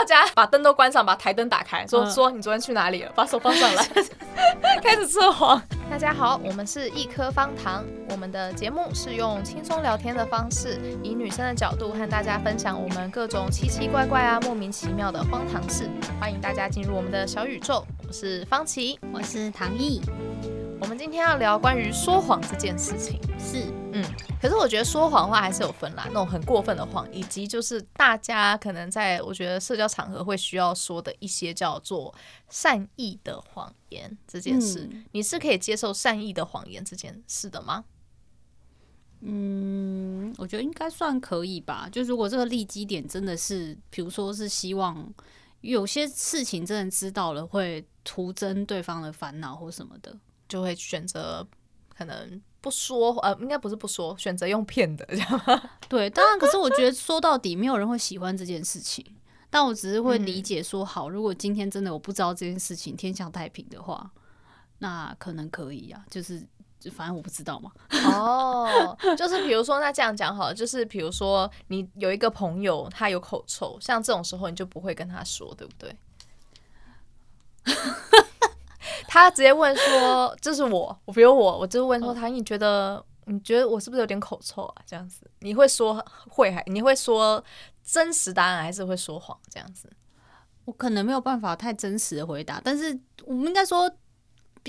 到家，把灯都关上，把台灯打开，说说你昨天去哪里了？把手放上来，开始测谎。大家好，我们是一颗方糖，我们的节目是用轻松聊天的方式，以女生的角度和大家分享我们各种奇奇怪怪啊、莫名其妙的荒唐事。欢迎大家进入我们的小宇宙。我是方琪，我是唐毅。我们今天要聊关于说谎这件事情，是，嗯，可是我觉得说谎话还是有分啦，那种很过分的谎，以及就是大家可能在我觉得社交场合会需要说的一些叫做善意的谎言这件事，嗯，你是可以接受善意的谎言这件事的吗？嗯，我觉得应该算可以吧。就如果这个利基点真的是，比如说是希望有些事情真的知道了会徒增对方的烦恼或什么的。就会选择可能不说，呃，应该不是不说，选择用骗的，这样吗？对，当然，可是我觉得说到底，没有人会喜欢这件事情。但我只是会理解说，好，如果今天真的我不知道这件事情，天下太平的话，那可能可以啊。就是，反正我不知道嘛。哦，就是比如说，那这样讲好了，就是比如说，你有一个朋友，他有口臭，像这种时候，你就不会跟他说，对不对？他直接问说：“这是我，我比如我，我就问说他，你觉得你觉得我是不是有点口臭啊？这样子，你会说会还你会说真实答案还是会说谎？这样子，我可能没有办法太真实的回答，但是我们应该说，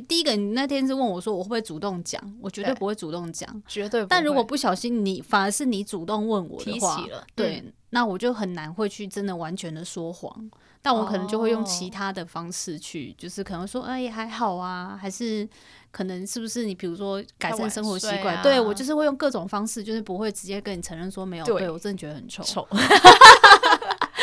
第一个你那天是问我说我会不会主动讲，我绝对不会主动讲，绝对。但如果不小心你反而是你主动问我的话，提起了，对，嗯，那我就很难会去真的完全的说谎。”但我可能就会用其他的方式去，oh. 就是可能说，哎，还好啊，还是可能是不是你比如说改善生活习惯？啊、对我就是会用各种方式，就是不会直接跟你承认说没有。对，对我真的觉得很丑。丑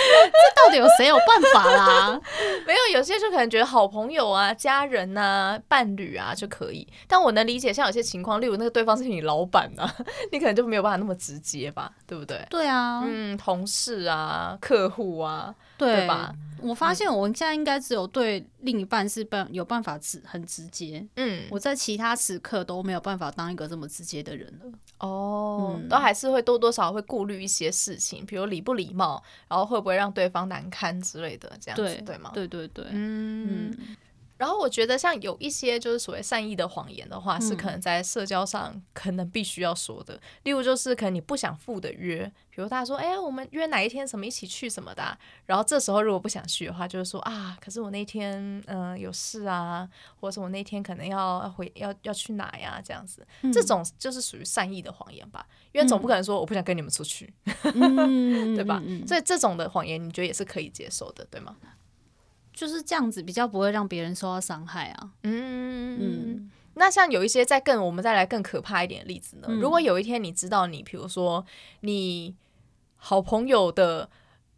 这到底有谁有办法啦？没有，有些就可能觉得好朋友啊、家人啊、伴侣啊就可以。但我能理解，像有些情况，例如那个对方是你老板啊，你可能就没有办法那么直接吧，对不对？对啊，嗯，同事啊、客户啊，对，吧？我发现我现在应该只有对另一半是办有办法直很直接，嗯，我在其他时刻都没有办法当一个这么直接的人了。哦，嗯、都还是会多多少少会顾虑一些事情，比如礼不礼貌，然后会不会让对方难堪之类的，这样子对，对吗？对对对，嗯。嗯然后我觉得，像有一些就是所谓善意的谎言的话，是可能在社交上可能必须要说的。例如，就是可能你不想赴的约，比如大家说，哎，我们约哪一天什么一起去什么的啊，然后这时候如果不想去的话，就是说啊，可是我那天嗯、呃、有事啊，或者是我那天可能要回要要去哪呀，这样子，这种就是属于善意的谎言吧，因为总不可能说我不想跟你们出去，对吧？所以这种的谎言，你觉得也是可以接受的，对吗？就是这样子，比较不会让别人受到伤害啊。嗯嗯。那像有一些再更，我们再来更可怕一点的例子呢？嗯、如果有一天你知道你，比如说你好朋友的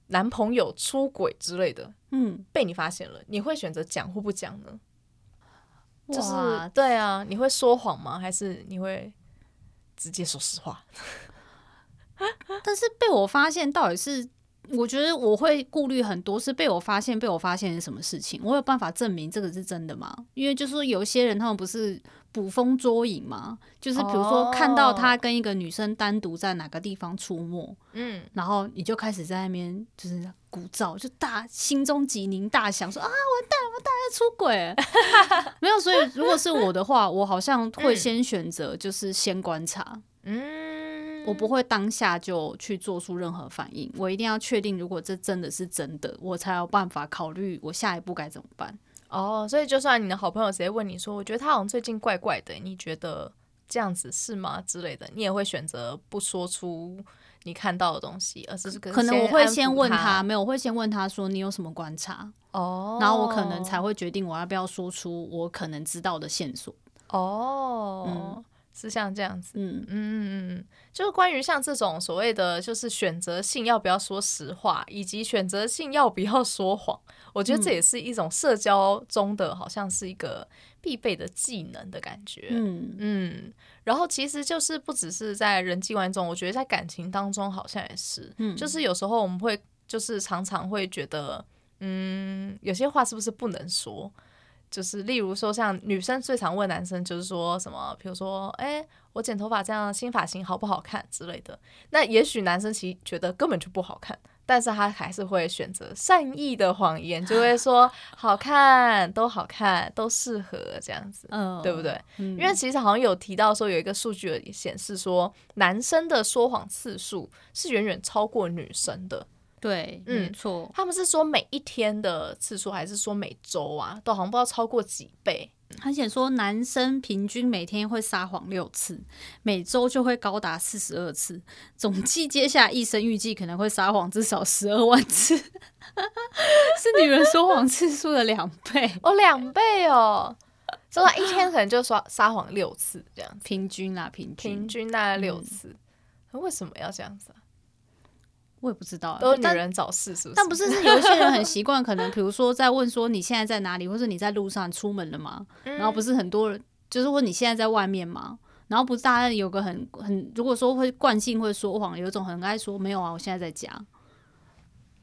男朋友出轨之类的，嗯，被你发现了，你会选择讲或不讲呢？就是对啊，你会说谎吗？还是你会直接说实话？但是被我发现到底是。我觉得我会顾虑很多，是被我发现，被我发现是什么事情？我有办法证明这个是真的吗？因为就是说有些人他们不是捕风捉影嘛，就是比如说看到他跟一个女生单独在哪个地方出没，嗯，然后你就开始在那边就是鼓噪，就大心中急宁大响，说啊完蛋了，我大概出轨，没有。所以如果是我的话，我好像会先选择就是先观察，嗯。我不会当下就去做出任何反应，我一定要确定，如果这真的是真的，我才有办法考虑我下一步该怎么办。哦，所以就算你的好朋友直接问你说，我觉得他好像最近怪怪的，你觉得这样子是吗？之类的，你也会选择不说出你看到的东西，而是可能我会先问他，没有，我会先问他说你有什么观察哦，然后我可能才会决定我要不要说出我可能知道的线索哦。嗯是像这样子，嗯。嗯嗯嗯，就是关于像这种所谓的，就是选择性要不要说实话，以及选择性要不要说谎，我觉得这也是一种社交中的，好像是一个必备的技能的感觉，嗯。嗯。然后其实就是不只是在人际关系中，我觉得在感情当中好像也是，嗯，就是有时候我们会就是常常会觉得，嗯，有些话是不是不能说？就是例如说，像女生最常问男生，就是说什么，比如说，哎，我剪头发这样新发型好不好看之类的。那也许男生其实觉得根本就不好看，但是他还是会选择善意的谎言，就会说 好看，都好看，都适合这样子，嗯，对不对？嗯，因为其实好像有提到说有一个数据显示说，男生的说谎次数是远远超过女生的。对，嗯，没错，他们是说每一天的次数，还是说每周啊，都好像不知道超过几倍。他写说，男生平均每天会撒谎六次，每周就会高达四十二次，总计接下来一生预计可能会撒谎至少十二万次，是女人说谎次数的两倍。哦，两倍哦，所以他一天可能就说撒谎六次这样，平均啊，平均。平均大概六次，为什么要这样子啊？我也不知道，都是女人找事是不是？但，但不是，是 有一些人很习惯，可能比如说在问说你现在在哪里，或者你在路上出门了吗？嗯、然后不是很多人就是问你现在在外面吗？然后不是大家有个很很，如果说会惯性会说谎，有一种很爱说没有啊，我现在在家。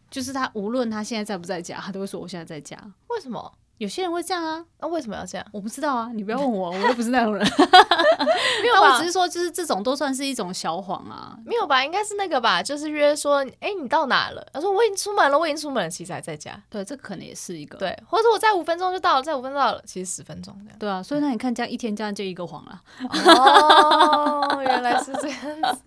就是他无论他现在在不在家，他都会说我现在在家。为什么？有些人会这样啊，那、啊、为什么要这样？我不知道啊，你不要问我，我又不是那种人。没有吧，我只是说，就是这种都算是一种小谎啊。没有吧，应该是那个吧，就是约说，哎、欸，你到哪了？他说我已经出门了，我已经出门了，其实还在家。对，这可能也是一个。对，或者我在五分钟就到了，在五分钟到了，其实十分钟这样。对啊，所以那你看，这样一天这样就一个谎了。哦，原来是这样子。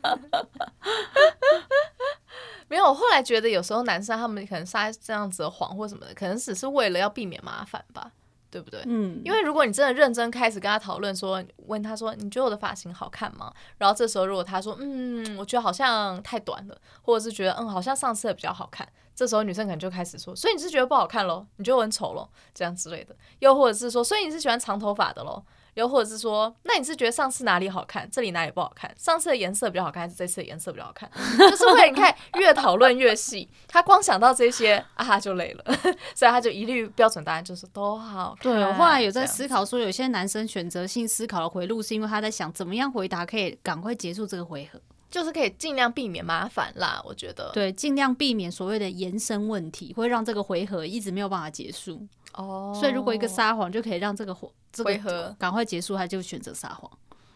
没有，我后来觉得有时候男生他们可能撒这样子的谎或什么的，可能只是为了要避免麻烦吧，对不对？嗯，因为如果你真的认真开始跟他讨论说，问他说你觉得我的发型好看吗？然后这时候如果他说嗯，我觉得好像太短了，或者是觉得嗯，好像上次的比较好看，这时候女生可能就开始说，所以你是觉得不好看咯？你觉得我很丑咯？这样之类的，又或者是说，所以你是喜欢长头发的咯？又或者是说，那你是觉得上次哪里好看，这里哪里不好看？上次的颜色比较好看，还是这次的颜色比较好看？就是会你看越讨论越细，他光想到这些啊，他就累了，所以他就一律标准答案就是都好看。对，我后来有在思考说，有些男生选择性思考的回路，是因为他在想怎么样回答可以赶快结束这个回合，就是可以尽量避免麻烦啦。我觉得，对，尽量避免所谓的延伸问题，会让这个回合一直没有办法结束。哦，所以如果一个撒谎就可以让这个回这个回合赶快结束，他就选择撒谎。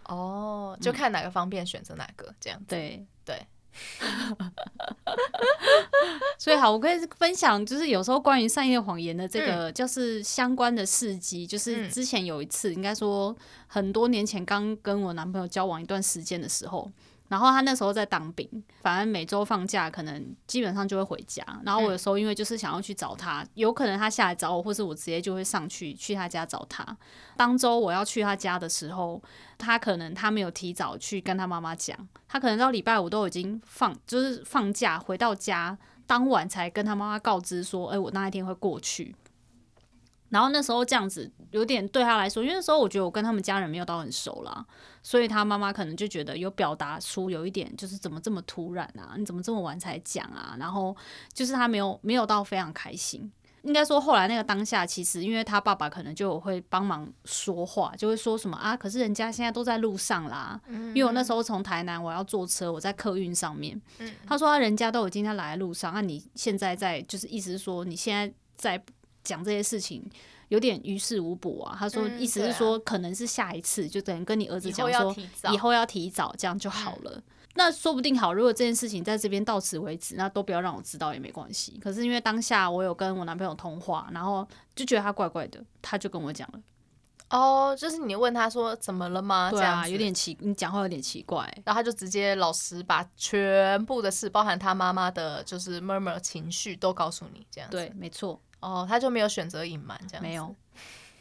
哦，就看哪个方便选择哪个这样。对对。所以好，我可以分享，就是有时候关于善意的谎言的这个，就是相关的事迹。就是之前有一次，应该说很多年前，刚跟我男朋友交往一段时间的时候。然后他那时候在当兵，反正每周放假可能基本上就会回家。然后我有时候因为就是想要去找他，有可能他下来找我，或是我直接就会上去去他家找他。当周我要去他家的时候，他可能他没有提早去跟他妈妈讲，他可能到礼拜五都已经放就是放假回到家，当晚才跟他妈妈告知说，哎，我那一天会过去。然后那时候这样子有点对他来说，因为那时候我觉得我跟他们家人没有到很熟啦，所以他妈妈可能就觉得有表达出有一点就是怎么这么突然啊？你怎么这么晚才讲啊？然后就是他没有没有到非常开心。应该说后来那个当下，其实因为他爸爸可能就会帮忙说话，就会说什么啊，可是人家现在都在路上啦。嗯、因为我那时候从台南我要坐车，我在客运上面。嗯、他说他人家都已经在来的路上，那、啊、你现在在就是意思是说你现在在。讲这些事情有点于事无补啊。他说，意思是说，可能是下一次就等于跟你儿子讲说，以后要提早，这样就好了。那说不定好，如果这件事情在这边到此为止，那都不要让我知道也没关系。可是因为当下我有跟我男朋友通话，然后就觉得他怪怪的，他就跟我讲了。哦，就是你问他说怎么了吗？对啊，有点奇，你讲话有点奇怪。然后他就直接老实把全部的事，包含他妈妈的，就是 murmur 情绪都告诉你，这样子。对，没错。哦，他就没有选择隐瞒这样子，没有，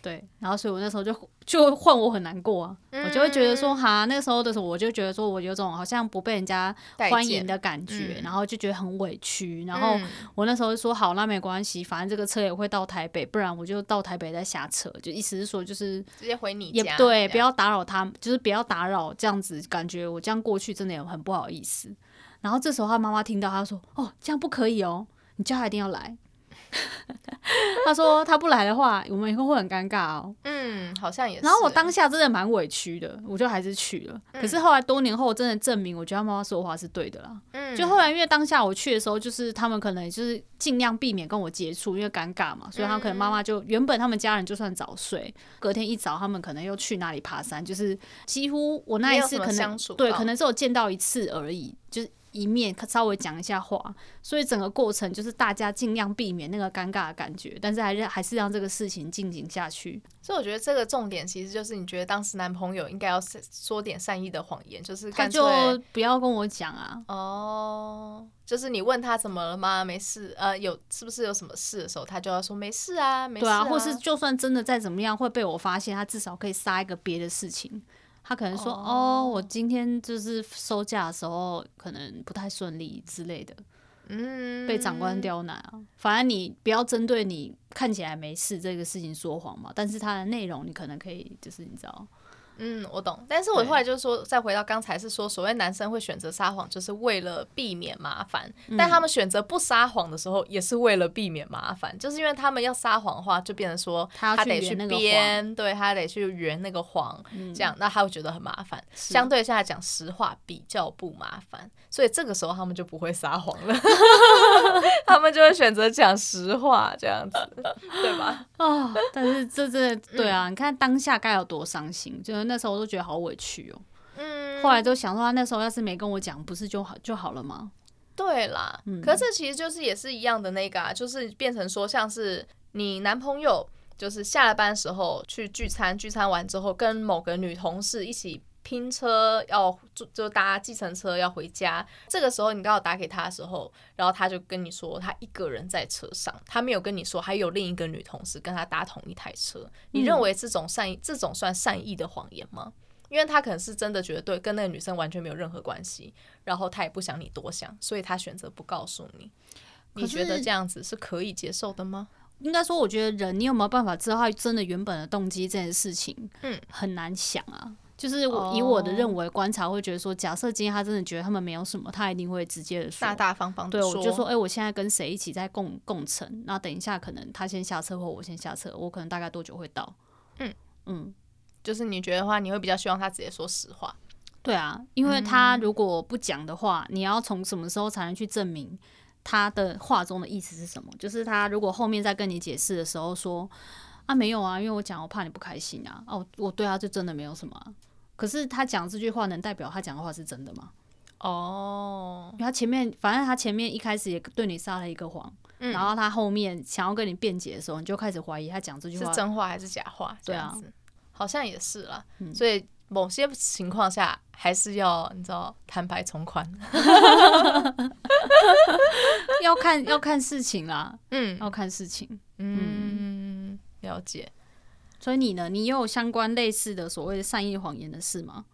对，然后所以我那时候就就换我很难过啊，嗯、我就会觉得说哈，那个时候的时候我就觉得说我有种好像不被人家欢迎的感觉，嗯、然后就觉得很委屈，然后我那时候就说好，那没关系，反正这个车也会到台北，不然我就到台北再下车，就意思是说就是直接回你家，也对，不要打扰他，就是不要打扰这样子，感觉我这样过去真的也很不好意思。然后这时候他妈妈听到，他说哦，这样不可以哦，你叫他一定要来。他说他不来的话，我们以后会很尴尬哦。嗯，好像也是。然后我当下真的蛮委屈的，我就还是去了。嗯、可是后来多年后，真的证明，我觉得他妈妈说的话是对的啦。嗯，就后来因为当下我去的时候，就是他们可能就是尽量避免跟我接触，因为尴尬嘛，所以他可能妈妈就原本他们家人就算早睡，隔天一早他们可能又去哪里爬山，就是几乎我那一次可能对，可能是我见到一次而已，就是。一面稍微讲一下话，所以整个过程就是大家尽量避免那个尴尬的感觉，但是还是还是让这个事情进行下去。所以我觉得这个重点其实就是你觉得当时男朋友应该要说点善意的谎言，就是他就不要跟我讲啊。哦，就是你问他怎么了吗？没事，呃，有是不是有什么事的时候，他就要说没事啊，没事啊。对啊，或是就算真的再怎么样会被我发现，他至少可以撒一个别的事情。他可能说：“ oh. 哦，我今天就是收假的时候可能不太顺利之类的，嗯，被长官刁难啊。反正你不要针对你看起来没事这个事情说谎嘛，但是它的内容你可能可以就是你知道。”嗯，我懂，但是我后来就是说，再回到刚才是说，所谓男生会选择撒谎，就是为了避免麻烦，嗯，但他们选择不撒谎的时候，也是为了避免麻烦，就是因为他们要撒谎的话，就变成说他得去编，对他得去圆那个谎，嗯，这样那他会觉得很麻烦。相对下来讲实话比较不麻烦，所以这个时候他们就不会撒谎了 他们就会选择讲实话，这样子，对吧？啊，哦，但是这这对啊，你看当下该有多伤心，就是。那时候我都觉得好委屈哦，嗯，后来都想说，他那时候要是没跟我讲，不是就好就好了吗？对啦，嗯，可是其实就是也是一样的那个啊，就是变成说，像是你男朋友就是下了班时候去聚餐，聚餐完之后跟某个女同事一起。拼车要就就搭计程车要回家，这个时候你刚好打给他的时候，然后他就跟你说他一个人在车上，他没有跟你说还有另一个女同事跟他搭同一台车。你认为这种善意，这种算善意的谎言吗？因为他可能是真的觉得对跟那个女生完全没有任何关系，然后他也不想你多想，所以他选择不告诉你。你觉得这样子是可以接受的吗？应该说，我觉得人你有没有办法知道他真的原本的动机这件事情，嗯，很难想啊。就是我以我的认为观察，会觉得说，假设今天他真的觉得他们没有什么，他一定会直接的说，大大方方。对，我就说，哎、欸，我现在跟谁一起在共共乘，那等一下可能他先下车或我先下车，我可能大概多久会到？嗯嗯，就是你觉得的话，你会比较希望他直接说实话？对啊，因为他如果不讲的话，你要从什么时候才能去证明他的话中的意思是什么？就是他如果后面再跟你解释的时候说。啊，没有啊，因为我讲，我怕你不开心啊。哦，我对他就真的没有什么、啊。可是他讲这句话，能代表他讲的话是真的吗？哦，因为他前面，反正他前面一开始也对你撒了一个谎、嗯，然后他后面想要跟你辩解的时候，你就开始怀疑他讲这句话是真话还是假话。对啊，好像也是啦、嗯。所以某些情况下，还是要你知道坦白从宽，要看要看事情啦。嗯，要看事情。嗯。嗯了解，所以你呢？你有相关类似的所谓的善意谎言的事吗？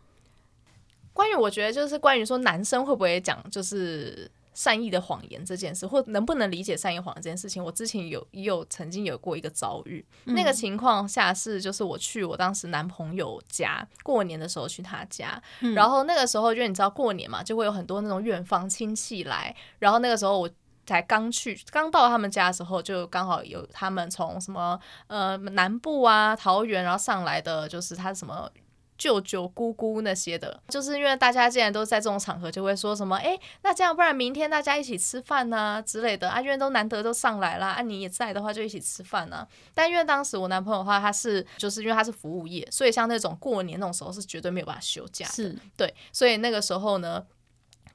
关于我觉得就是关于说男生会不会讲就是善意的谎言这件事，或能不能理解善意谎言这件事情，我之前有也有曾经有过一个遭遇。嗯、那个情况下是就是我去我当时男朋友家过年的时候去他家，嗯、然后那个时候因为你知道过年嘛，就会有很多那种远房亲戚来，然后那个时候我。才刚去，刚到他们家的时候，就刚好有他们从什么呃南部啊桃园，然后上来的，就是他什么舅舅姑姑那些的，就是因为大家既然都在这种场合，就会说什么，哎，那这样不然明天大家一起吃饭呐、啊、之类的啊，因为都难得都上来了，啊你也在的话就一起吃饭呢、啊。但因为当时我男朋友的话，他是就是因为他是服务业，所以像那种过年那种时候是绝对没有办法休假的，是对，所以那个时候呢。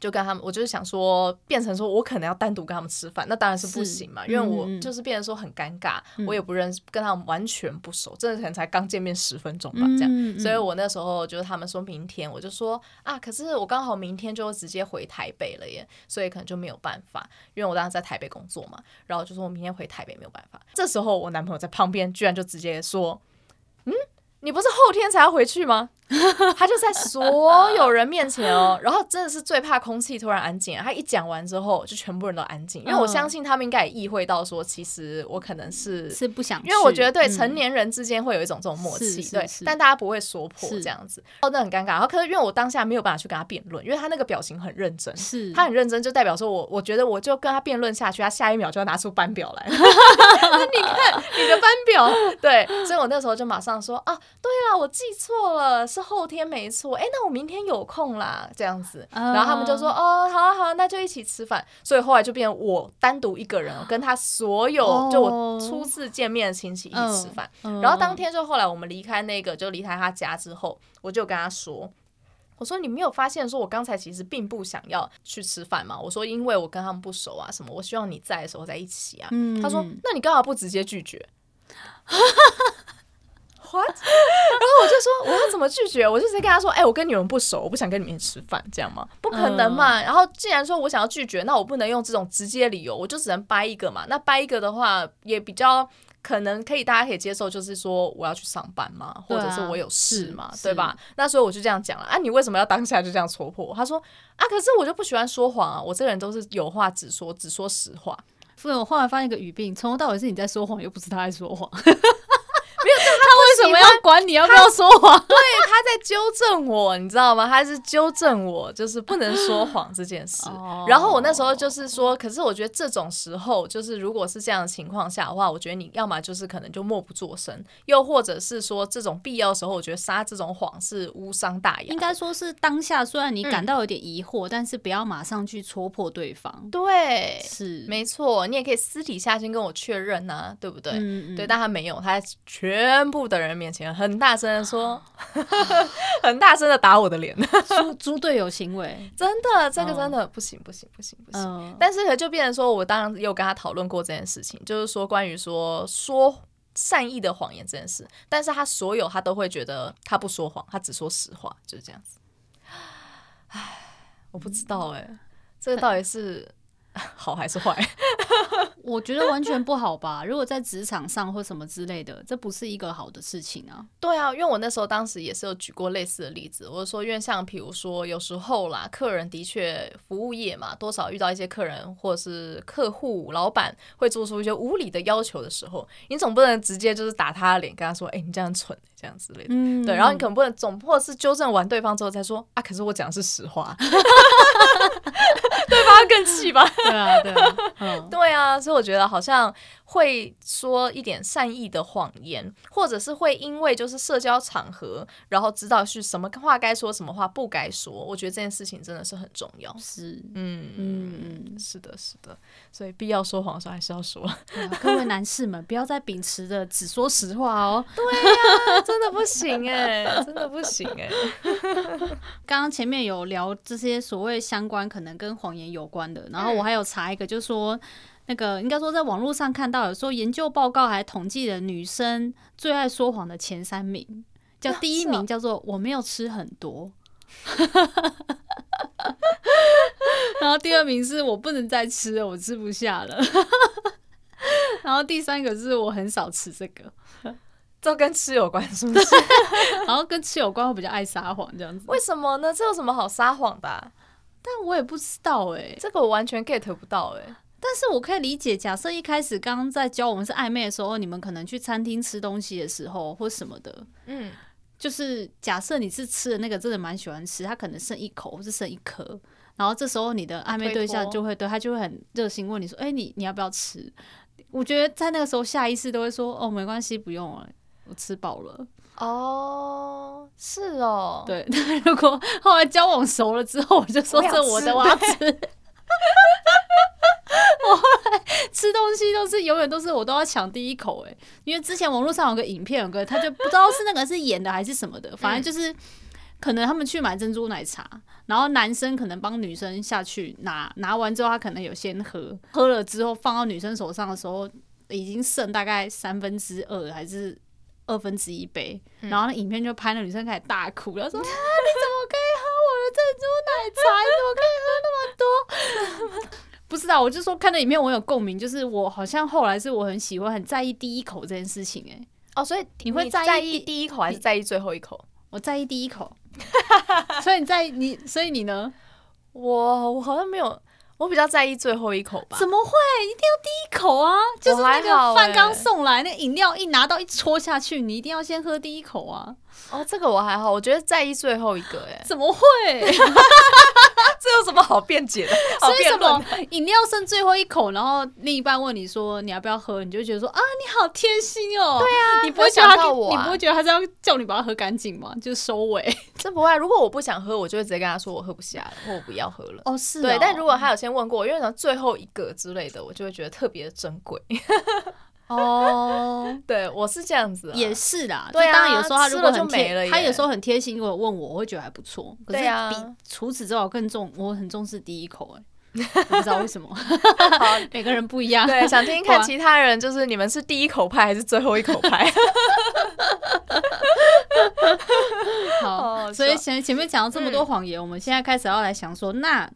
就跟他们，我就是想说，变成说我可能要单独跟他们吃饭，那当然是不行嘛，因为我就是变成说很尴尬，嗯、我也不认识，跟他们完全不熟，真的可能才刚见面十分钟吧，这样、嗯，所以我那时候就是他们说明天，我就说啊，可是我刚好明天就直接回台北了耶，所以可能就没有办法，因为我当时在台北工作嘛，然后就说我明天回台北没有办法，这时候我男朋友在旁边居然就直接说，嗯，你不是后天才要回去吗？他就在所有人面前哦，然后真的是最怕空气突然安静。他一讲完之后，就全部人都安静，因为我相信他们应该也意会到说，其实我可能是是不想，因为我觉得对成年人之间会有一种这种默契，对，但大家不会说破这样子，哦，那很尴尬。然后可是因为我当下没有办法去跟他辩论，因为他那个表情很认真，是。他很认真，就代表说我我觉得我就跟他辩论下去，他下一秒就要拿出班表来，你看你的班表，对，所以我那时候就马上说啊，对了，我记错了，是后天没。错，哎，那我明天有空啦，这样子，然后他们就说，哦，好啊，好啊，那就一起吃饭。所以后来就变成我单独一个人，跟他所有就我初次见面的亲戚一起吃饭。然后当天就后来我们离开那个，就离开他家之后，我就跟他说，我说你没有发现说我刚才其实并不想要去吃饭吗？我说因为我跟他们不熟啊，什么我希望你在的时候在一起啊。嗯、他说那你干嘛不直接拒绝？What? 然后我就说我要怎么拒绝？我就直接跟他说，哎、欸，我跟你们不熟，我不想跟你们吃饭，这样吗？不可能嘛。然后既然说我想要拒绝，那我不能用这种直接理由，我就只能掰一个嘛。那掰一个的话，也比较可能可以，大家可以接受，就是说我要去上班嘛，或者是我有事嘛，对，啊、对吧？那所以我就这样讲了。啊，你为什么要当下就这样戳破？他说啊，可是我就不喜欢说谎啊，我这个人都是有话直说，只说实话。所以我后来发现一个语病，从头到尾是你在说谎，又不是他在说谎。没有，他为什么要管你要不要说谎？对，他在纠正我，你知道吗？他是纠正我，就是不能说谎这件事。然后我那时候就是说，可是我觉得这种时候，就是如果是这样的情况下的话，我觉得你要么就是可能就默不作声，又或者是说这种必要的时候，我觉得撒这种谎是无伤大雅。应该说是当下，虽然你感到有点疑惑，嗯、但是不要马上去戳破对方。对，是没错，你也可以私底下先跟我确认啊，对不对？嗯嗯对，但他没有，他全部的人面前很大声的说，很大声的 打我的脸，猪猪队友行为，真的，这个真的不行不行不行不行。嗯、但是就变成说，我当然有跟他讨论过这件事情，就是说关于说说善意的谎言这件事，但是他所有他都会觉得他不说谎，他只说实话，就是这样子。唉，我不知道哎、欸，这个到底是。好还是坏？我觉得完全不好吧。如果在职场上或什么之类的，这不是一个好的事情啊。对啊，因为我那时候当时也是有举过类似的例子。我说，因为像比如说，有时候啦，客人的确服务业嘛，多少遇到一些客人或者是客户、老板会做出一些无理的要求的时候，你总不能直接就是打他的脸，跟他说：“哎、欸，你这样蠢，这样之类的。嗯”对，然后你可能不能总或者是纠正完对方之后再说：“啊，可是我讲的是实话。” 对？啊，对啊，对啊，所以我觉得好像会说一点善意的谎言，或者是会因为就是社交场合，然后知道是什么话该说，什么话不该说。我觉得这件事情真的是很重要。是，嗯嗯嗯，是的，是的。所以必要说谎的时候还是要说。各位男士们，不要再秉持着只说实话哦。对呀、啊，真的不行哎，真的不行哎。刚刚前面有聊这些所谓相关，可能跟谎言有关的，然后我还有查一个，就是说那个应该说在网络上看到有说研究报告还统计了女生最爱说谎的前三名，叫第一名叫做我没有吃很多，然后第二名是我不能再吃了，我吃不下了，然后第三个是我很少吃这个，这跟吃有关是不是？然后跟吃有关，我比较爱撒谎这样子，为什么呢？这有什么好撒谎的啊？但我也不知道哎、欸，这个我完全 get 不到哎、欸。但是我可以理解，假设一开始刚刚在教我们是暧昧的时候，你们可能去餐厅吃东西的时候或什么的，嗯，就是假设你是吃的那个真的蛮喜欢吃，他可能剩一口或是剩一颗，然后这时候你的暧昧对象就会对他就会很热心问你说：“哎、欸，你你要不要吃？”我觉得在那个时候下意识都会说：“哦，没关系，不用了，我吃饱了。”哦，是哦，对。如果后来交往熟了之后，我就说这我的，我要吃。我后来吃东西都是永远都是我都要抢第一口哎，因为之前网络上有个影片，有个他就不知道是那个是演的还是什么的，反正就是可能他们去买珍珠奶茶，然后男生可能帮女生下去拿，拿完之后他可能有先喝，喝了之后放到女生手上的时候，已经剩大概三分之二还是。二分之一杯，然后那影片就拍那女生开始大哭，然后说：“啊，你怎么可以喝我的珍珠奶茶？你怎么可以喝那么多？”不知道，我就说看到影片我有共鸣，就是我好像后来是我很喜欢、很在意第一口这件事情、欸，哎，哦，所以你会在意第一口还是在意最后一口？我在意第一口，所以你在你，所以你呢？我我好像没有。我比较在意最后一口吧。怎么会？一定要第一口啊！就是那个饭刚送来，那饮料一拿到一戳下去，你一定要先喝第一口啊！哦，这个我还好，我觉得在意最后一个，哎，怎么会？这有什么好辩解的？所以什么饮料剩最后一口，然后另一半问你说你要不要喝，你就觉得说啊，你好贴心哦。对啊，你不会想到我，你不会觉得他是要叫你把它喝干净吗？就是收尾。这不会，如果我不想喝，我就会直接跟他说我喝不下了，或我不要喝了。哦，是。对，但如果他有先问过，因为呢最后一个之类的，我就会觉得特别珍贵。哦，oh, 对我我是这样子，也是啦。对啊，当然有时候他如果很贴，他有时候很贴心，如果问我，我会觉得还不错。可是比除此之外更重，我很重视第一口，哎。我 不知道为什么，好，每个人不一样。对，想听听看其他人，就是你们是第一口派还是最后一口派？好，所以前前面讲了这么多谎言，嗯，我们现在开始要来想说，那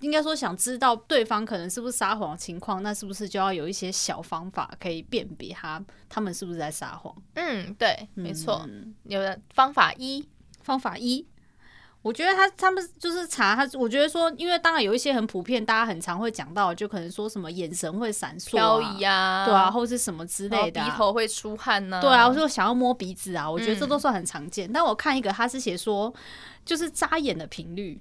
应该说想知道对方可能是不是撒谎的情况，那是不是就要有一些小方法可以辨别他他们是不是在撒谎？嗯，对，没错，嗯，有的方法一，方法一。我觉得他他们就是查他，我觉得说，因为当然有一些很普遍，大家很常会讲到，就可能说什么眼神会闪烁、飘移啊，对啊，或是什么之类的、啊，鼻头会出汗呢、啊，对啊，我说想要摸鼻子啊，我觉得这都算很常见。嗯、但我看一个，他是写说，就是眨眼的频率，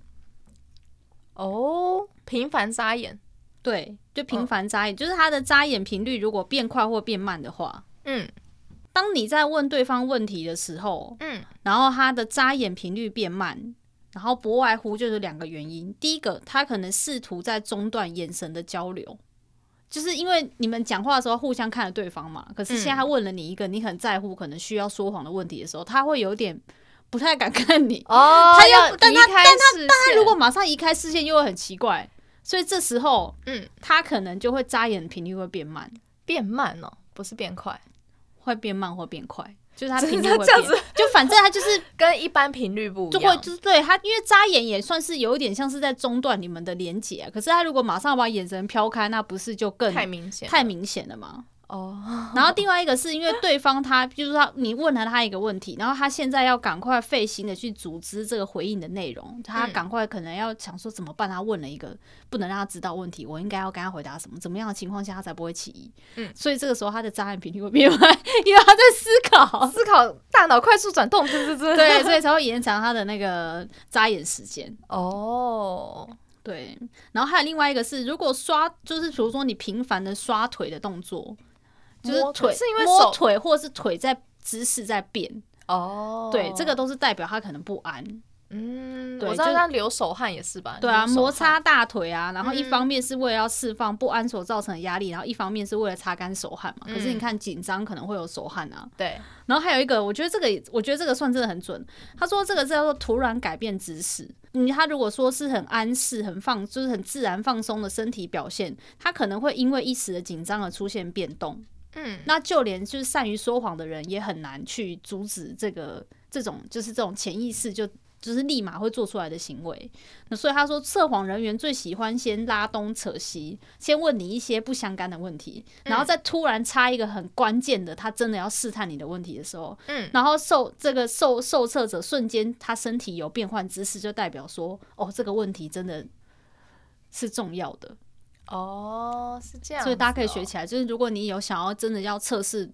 哦，频繁眨眼，对，就频繁眨眼，哦、就是他的眨眼频率如果变快或变慢的话，嗯，当你在问对方问题的时候，嗯，然后他的眨眼频率变慢。然后不外乎就是两个原因，第一个，他可能试图在中断眼神的交流，就是因为你们讲话的时候互相看着对方嘛。可是现在他问了你一个你很在乎、可能需要说谎的问题的时候，他会有点不太敢看你。哦，他要，但他但他但他如果马上移开视线，又会很奇怪。所以这时候，嗯，他可能就会眨眼频率会变慢，变慢哦，不是变快，会变慢或变快。就是它频率会变，就反正它就是 跟一般频率不一样，就会就是对它，因为眨眼也算是有一点像是在中断你们的连接啊。可是他如果马上把眼神飘开，那不是就更太明显太明显了吗？哦，然后另外一个是因为对方他，就是说你问了他一个问题，然后他现在要赶快费心的去组织这个回应的内容，他赶快可能要想说怎么办？他问了一个不能让他知道问题，我应该要跟他回答什么？怎么样的情况下他才不会起疑？嗯，所以这个时候他的眨眼频率会变慢，因为他在思考，思考大脑快速转动，对对对，对，所以才会延长他的那个眨眼时间。哦，对，然后还有另外一个是，如果刷，就是比如说你频繁的刷腿的动作。就是腿是因为摸腿，或是腿在姿势在变哦，对，这个都是代表他可能不安。嗯，我知道他流手汗也是吧？对啊，摩擦大腿啊，然后一方面是为了要释放不安所造成的压力，然后一方面是为了擦干手汗嘛。可是你看紧张可能会有手汗啊。对，然后还有一个，我觉得这个，我觉得这个算真的很准。他说这个叫做突然改变姿势。你他如果说是很安适、很放，就是很自然放松的身体表现，他可能会因为一时的紧张而出现变动。嗯，那就连就是善于说谎的人也很难去阻止这个这种就是这种潜意识就就是立马会做出来的行为。那所以他说，测谎人员最喜欢先拉东扯西，先问你一些不相干的问题，然后再突然插一个很关键的，他真的要试探你的问题的时候，嗯，然后受这个受受测者瞬间他身体有变换姿势，就代表说，哦，这个问题真的是重要的。哦，是这样，哦，所以大家可以学起来。就是如果你有想要真的要测试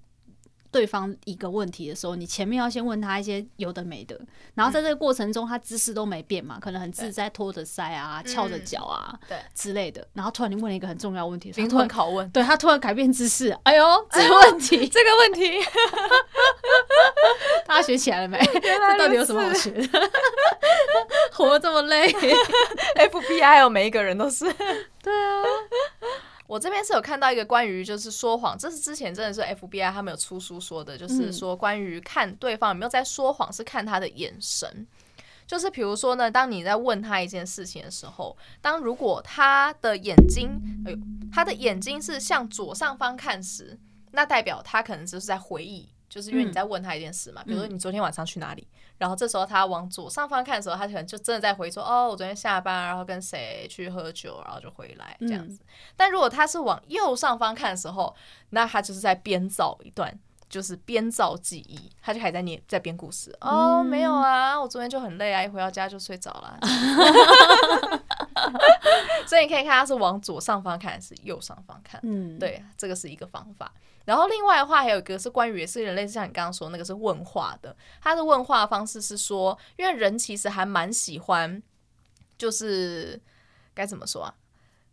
对方一个问题的时候，你前面要先问他一些有的没的，然后在这个过程中他姿势都没变嘛，可能很自在，拖着腮啊，翘着脚啊，对之类的。然后突然你问了一个很重要问题，灵魂拷问，对他突然改变姿势，哎呦，这个问题，这个问题，大家学起来了没？这到底有什么好学的？活这么累，FBI 还有每一个人都是。对啊，我这边是有看到一个关于就是说谎，这是之前真的是 FBI 他们有出书说的，就是说关于看对方有没有在说谎，是看他的眼神。就是比如说呢，当你在问他一件事情的时候，当如果他的眼睛，哎呦，他的眼睛是向左上方看时，那代表他可能就是在回忆。就是因为你在问他一件事嘛，嗯、比如说你昨天晚上去哪里，嗯、然后这时候他往左上方看的时候，他可能就真的在回说，哦，我昨天下班，然后跟谁去喝酒，然后就回来这样子。嗯、但如果他是往右上方看的时候，那他就是在编造一段，就是编造记忆，他就还在念在编故事。嗯、哦，没有啊，我昨天就很累啊，一回到家就睡着了。所以你可以看他是往左上方看还是右上方看，嗯，对，这个是一个方法。然后另外的话，还有一个是关于也是人类，像你刚刚说那个是问话的。他的问话方式是说，因为人其实还蛮喜欢，就是该怎么说啊？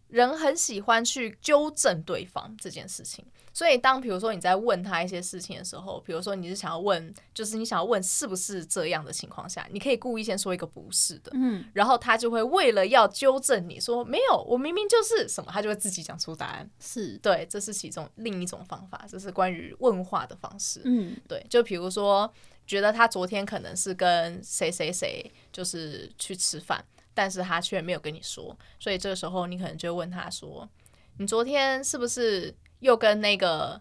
人很喜欢去纠正对方这件事情，所以当比如说你在问他一些事情的时候，比如说你是想要问，就是你想要问是不是这样的情况下，你可以故意先说一个不是的，嗯，然后他就会为了要纠正你说没有，我明明就是什么，他就会自己讲出答案。是对，这是其中另一种方法，这是关于问话的方式。嗯，对，就比如说觉得他昨天可能是跟谁谁谁就是去吃饭。但是他却没有跟你说，所以这个时候你可能就问他说：“你昨天是不是又跟那个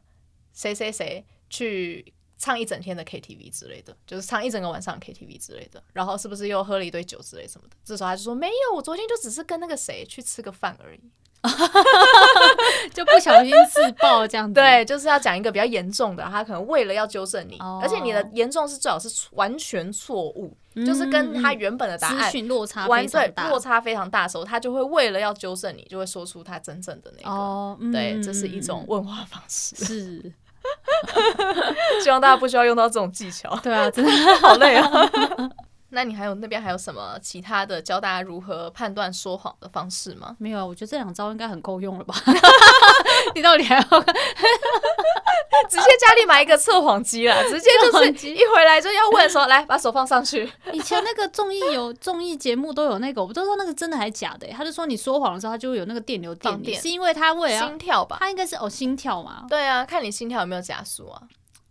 谁谁谁去唱一整天的 KTV 之类的，就是唱一整个晚上 KTV 之类的，然后是不是又喝了一堆酒之类什么的？”这时候他就说：“没有，我昨天就只是跟那个谁去吃个饭而已。” 就不小心自爆这样子，对，就是要讲一个比较严重的，他可能为了要纠正你，而且你的严重是最好是完全错误，就是跟他原本的答案落差完对落差非常大的时候，他就会为了要纠正你，就会说出他真正的那个，对，这是一种问话方式。是，希望大家不需要用到这种技巧。对啊，真的。好累啊。那你还有那边还有什么其他的教大家如何判断说谎的方式吗？没有啊，我觉得这两招应该很够用了吧？你到底还要 直接家里买一个测谎机了？直接就是一回来就要问说，来把手放上去。以前那个综艺有综艺节目都有那个，我不知道那个真的还是假的。他就说你说谎的时候，他就会有那个电流电你，是因为他为了心跳吧？他应该是哦心跳嘛？对啊，看你心跳有没有加速啊。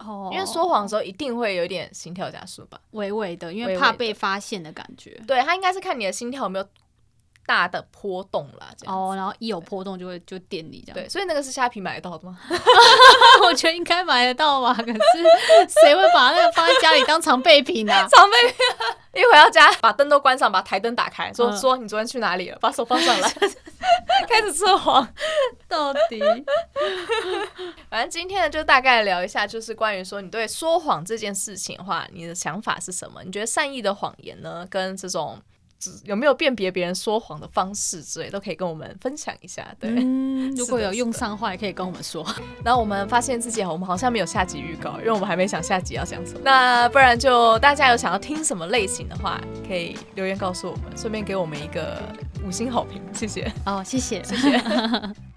哦，因为说谎的时候一定会有点心跳加速吧，微微的，因为怕被发现的感觉。对，他应该是看你的心跳有没有大的波动啦，这样。哦，然后一有波动就会就电你这样。对，所以那个是虾皮买得到的吗？我觉得应该买得到吧，可是谁会把那个放在家里当常备品呢？常备品，一回到家把灯都关上，把台灯打开，说说你昨天去哪里了？把手放上来。开始测谎，到底，反正今天呢，就大概聊一下，就是关于说你对说谎这件事情的话，你的想法是什么？你觉得善意的谎言呢，跟这种有没有辨别别人说谎的方式之类，都可以跟我们分享一下。对，嗯、如果有用上的话，也可以跟我们说。然后我们发现自己，我们好像没有下集预告，因为我们还没想下集要讲什么。那不然就大家有想要听什么类型的话，可以留言告诉我们，顺便给我们一个。五星好评，谢谢。哦，谢谢，谢谢。